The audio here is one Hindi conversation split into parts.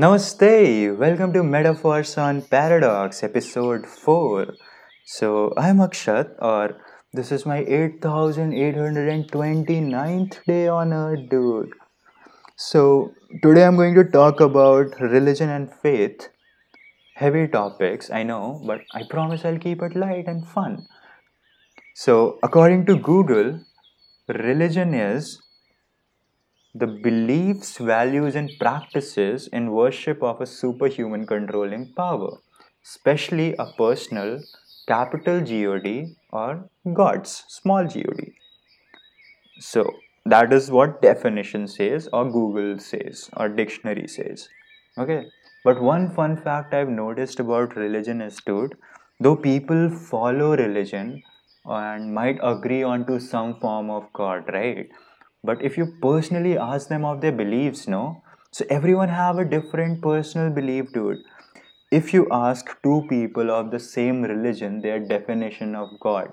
Namaste, welcome to Metaphors on Paradox, episode 4. So, I'm Akshat, or this is my 8829th day on earth, dude. So, today I'm going to talk about religion and faith. Heavy topics, I know, but I promise I'll keep it light and fun. So, according to Google, religion is the beliefs, values, and practices in worship of a superhuman controlling power, especially a personal capital God or gods, small god. So that is what definition says, or Google says, or dictionary says. Okay. But one fun fact I've noticed about religion is, dude, though people follow religion and might agree onto some form of God, right? But if you personally ask them of their beliefs no? So everyone have a different personal belief dude if you ask two people of the same religion their definition of god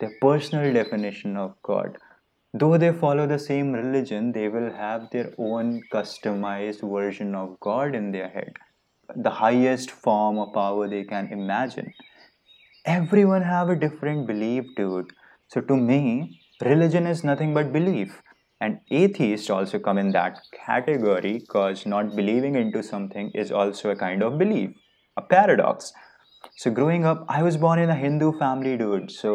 their personal definition of god though they follow the same religion they will have their own customized version of god in their head. The highest form of power they can imagine. Everyone have a different belief dude so to me religion is nothing but belief and atheists also come in that category because not believing into something is also a kind of belief a paradox so growing up i was born in a hindu family dude so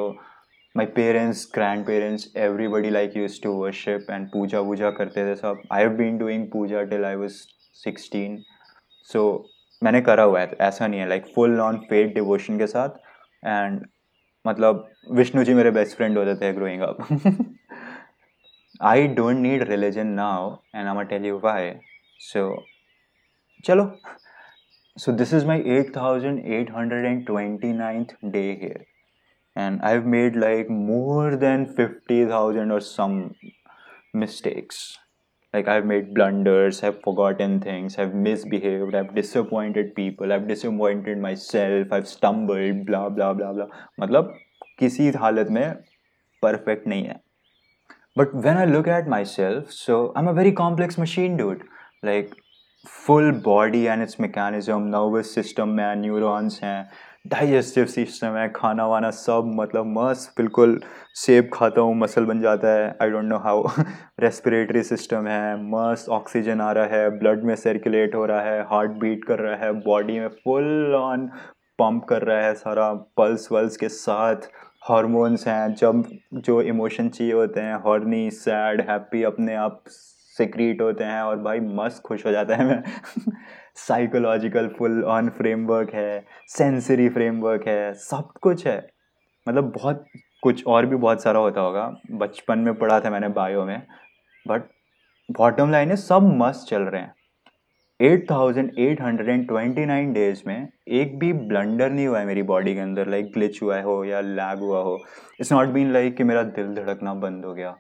my parents grandparents everybody like used to worship and puja puja karte the sab i have been doing puja till i was 16 so मैंने करा हुआ है ऐसा नहीं है like full on faith devotion के साथ एंड मतलब विष्णु जी मेरे बेस्ट फ्रेंड होते थे growing up I don't need religion now and I tell you why so चलो so this is my 8829th day here and i've made like more than 50000 or some mistakes like i've made blunders i've forgotten things i've misbehaved i've disappointed people i've disappointed myself i've stumbled blah blah blah blah मतलब किसी हालत में परफेक्ट नहीं है but when I look at myself so I am a very complex machine dude like full body and its mechanism nervous system में न्यूरॉन्स हैं डाइजेस्टिव सिस्टम है खाना वाना सब मतलब मस्त बिल्कुल सेब खाता हूँ मसल बन जाता है I don't know how respiratory system है मस्त ऑक्सीजन आ रहा है ब्लड में सर्कुलेट हो रहा है हार्ट बीट कर रहा है बॉडी में फुल ऑन पंप कर रहा है सारा पल्स वल्स के साथ हॉर्मोन्स हैं जब जो इमोशन चाहिए होते हैं हॉर्नी सैड हैप्पी अपने आप सिक्रीट होते हैं और भाई मस्त खुश हो जाता है मैं। साइकोलॉजिकल फुल ऑन फ्रेमवर्क है सेंसरी फ्रेमवर्क है, सब कुछ है। मतलब बहुत कुछ और भी बहुत सारा होता होगा। बचपन में पढ़ा था मैंने बायो में बट बॉटम लाइन है सब मस्त चल रहे हैं। 8829 डेज़ में एक भी ब्लंडर नहीं हुआ है मेरी बॉडी के अंदर लाइक ग्लिच हुआ हो या लैग हुआ हो। इट्स नॉट बीन लाइक कि मेरा दिल धड़कना बंद हो गया।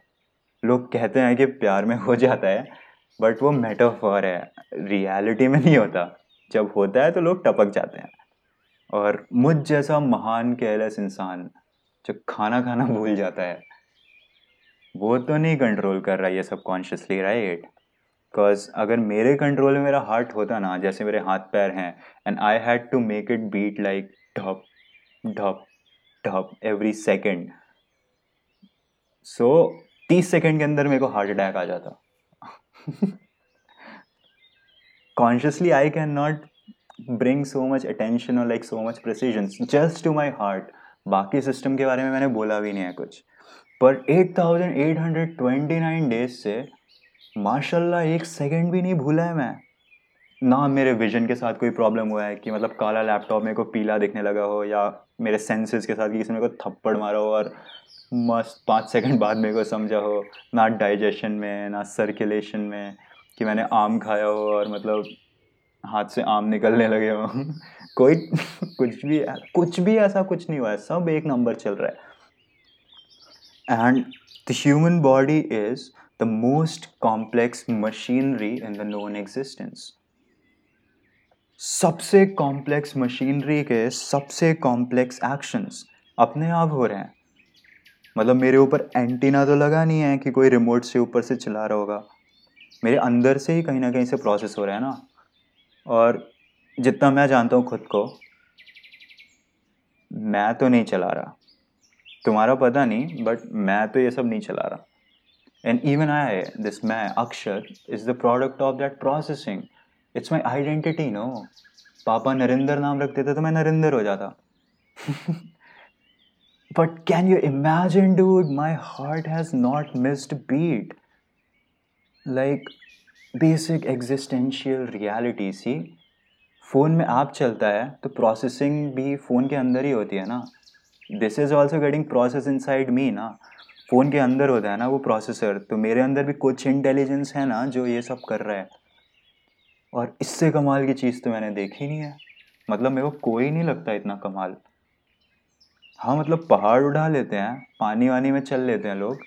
लोग कहते हैं कि प्यार में हो जाता है बट वो मेटाफॉर है। रियलिटी में नहीं होता। जब होता है तो लोग टपक जाते हैं। और मुझ जैसा महान केयरलेस इंसान जो खाना खाना भूल जाता है, वो तो नहीं कंट्रोल कर रहा ये सब कॉन्शियसली राइट बिकॉज़ अगर मेरे कंट्रोल में मेरा हार्ट होता ना, जैसे मेरे हाथ पैर हैं and I had to make it beat like ढप ढप ढप एवरी सेकेंड सो तीस सेकेंड के अंदर मेरे को हार्ट अटैक आ जाता। Consciously I can not bring so much attention और like so much precision just to my heart बाकी सिस्टम के बारे में मैंने बोला भी नहीं है कुछ। पर eight thousand eight hundred twenty nine days से, माशाल्लाह, एक सेकंड भी नहीं भूला है मैं। ना मेरे विजन के साथ कोई प्रॉब्लम हुआ है कि मतलब काला लैपटॉप मेरे को पीला दिखने लगा हो, या मेरे सेंसेस के साथ किसी मेरे को थप्पड़ मारा हो और मस्त पाँच सेकंड बाद मेरे को समझा हो, ना डाइजेशन में, ना सर्कुलेशन में कि मैंने आम खाया हो और मतलब हाथ से आम निकलने लगे हो। कोई कुछ भी कुछ भी ऐसा कुछ नहीं हुआ है, सब एक नंबर चल रहा है। And the human body is the most complex machinery in the known existence. सबसे कॉम्प्लेक्स मशीनरी के सबसे कॉम्प्लेक्स एक्शंस अपने आप हो रहे हैं। मतलब मेरे ऊपर एंटीना तो लगा नहीं है कि कोई रिमोट से ऊपर से चला रहा होगा। मेरे अंदर से ही कहीं ना कहीं से प्रोसेस हो रहा है ना। और जितना मैं जानता हूँ खुद को, मैं तो नहीं चला रहा। तुम्हारा पता नहीं बट मैं तो ये सब नहीं चला रहा। एंड इवन आई दिस मैं, Akshar is the product of that processing it's my identity no पापा नरेंद्र नाम रखते थे तो मैं नरेंद्र हो जाता। But can you imagine dude my heart has not missed beat like basic existential reality see phone में ऐप चलता है तो प्रोसेसिंग भी फ़ोन के अंदर ही होती है ना? This is also getting process inside me ना? फ़ोन के अंदर होता है ना वो प्रोसेसर तो मेरे अंदर भी कुछ इंटेलिजेंस है ना जो ये सब कर रहा है। और इससे कमाल की चीज़ तो मैंने देखी नहीं है। मतलब मेरे को कोई नहीं लगता इतना कमाल। हाँ मतलब पहाड़ उठा लेते हैं, पानी वानी में चल लेते हैं लोग।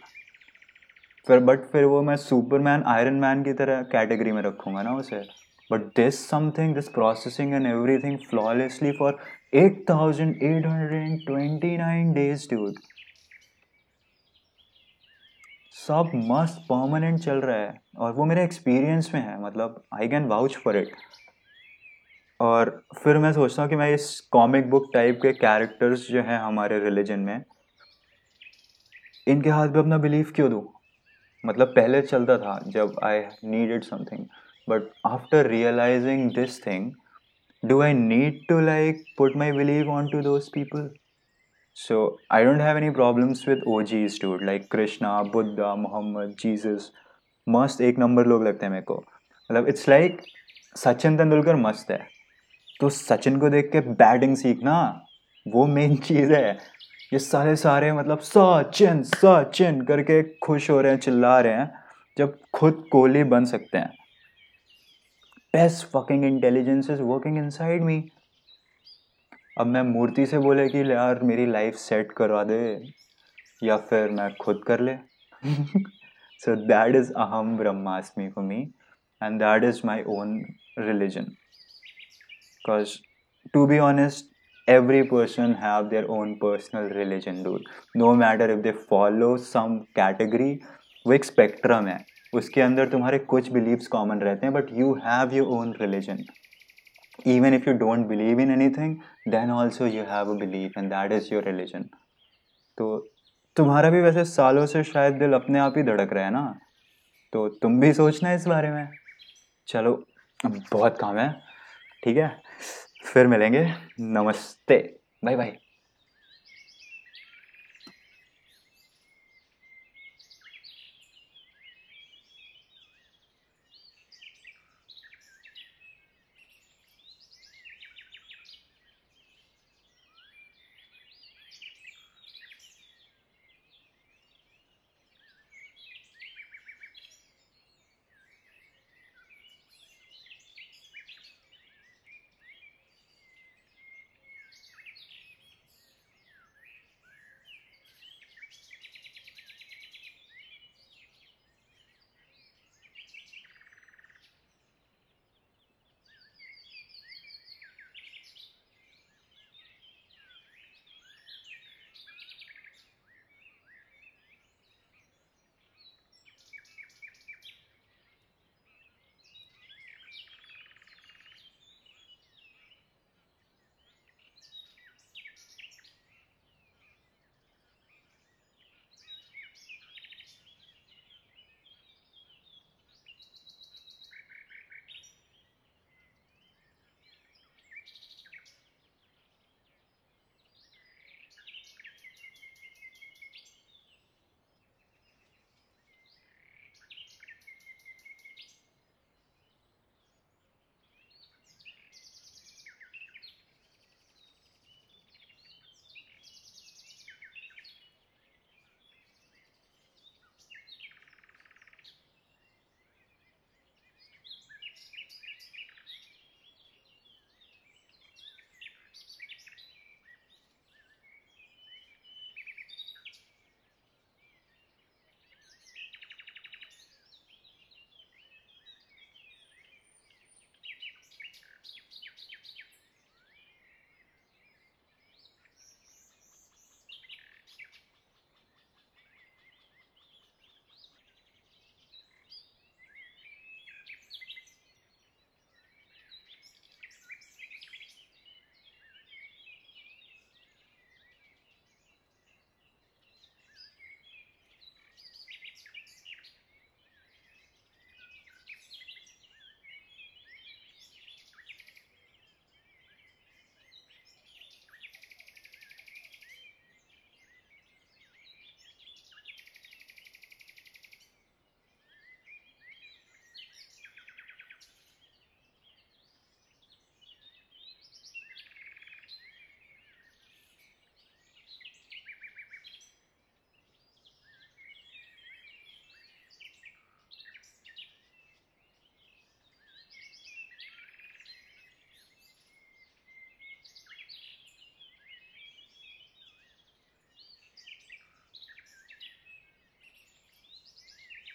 फिर बट फिर वो मैं सुपरमैन आयरन मैन की तरह कैटेगरी में रखूँगा ना उसे। But this something, this processing and everything flawlessly for 8829 days, dude. सब मस्त परमानेंट चल रहा है। और वो मेरे एक्सपीरियंस में है मतलब I can vouch for it और फिर मैं सोचता हूँ कि मैं इस कॉमिक बुक टाइप के कैरेक्टर्स जो हैं हमारे रिलीजन में, इनके हाथ में अपना बिलीव क्यों दूँ? मतलब पहले चलता था जब I need needed some but after realising this thing do I need to like put my believe on to those people so I don't have any problems with O G stud like Krishna Buddha Muhammad Jesus मस्त एक नंबर लोग लगते हैं मेरे को। मतलब इट्स लाइक सचिन तेंदुलकर मस्त है। तो सचिन को देख के बैटिंग सीखना, वो मेन चीज़ है। ये सारे सारे मतलब सचिन सचिन करके खुश हो रहे हैं, चिल्ला रहे हैं, जब खुद कोहली बन सकते हैं। Best fucking intelligence is working inside me अब मैं मूर्ति से बोले कि, यार, मेरी लाइफ सेट करवा दे, या फिर मैं खुद कर ले। सो दैट इज़ अहम ब्रह्मास्मि for me and that is my own religion because to be honest every person have their own personal religion, dude. No matter if they follow some category, वो एक स्पेक्ट्रम है। उसके अंदर तुम्हारे कुछ बिलीव्स कॉमन रहते हैं but you have your own religion even if you don't believe in anything then also you have a believe and that is your religion तो तुम्हारा भी वैसे सालों से शायद दिल अपने आप ही धड़क रहा है ना? तो तुम भी सोचना इस बारे में। चलो, अब बहुत काम है, ठीक है? फिर मिलेंगे। नमस्ते। Bye bye.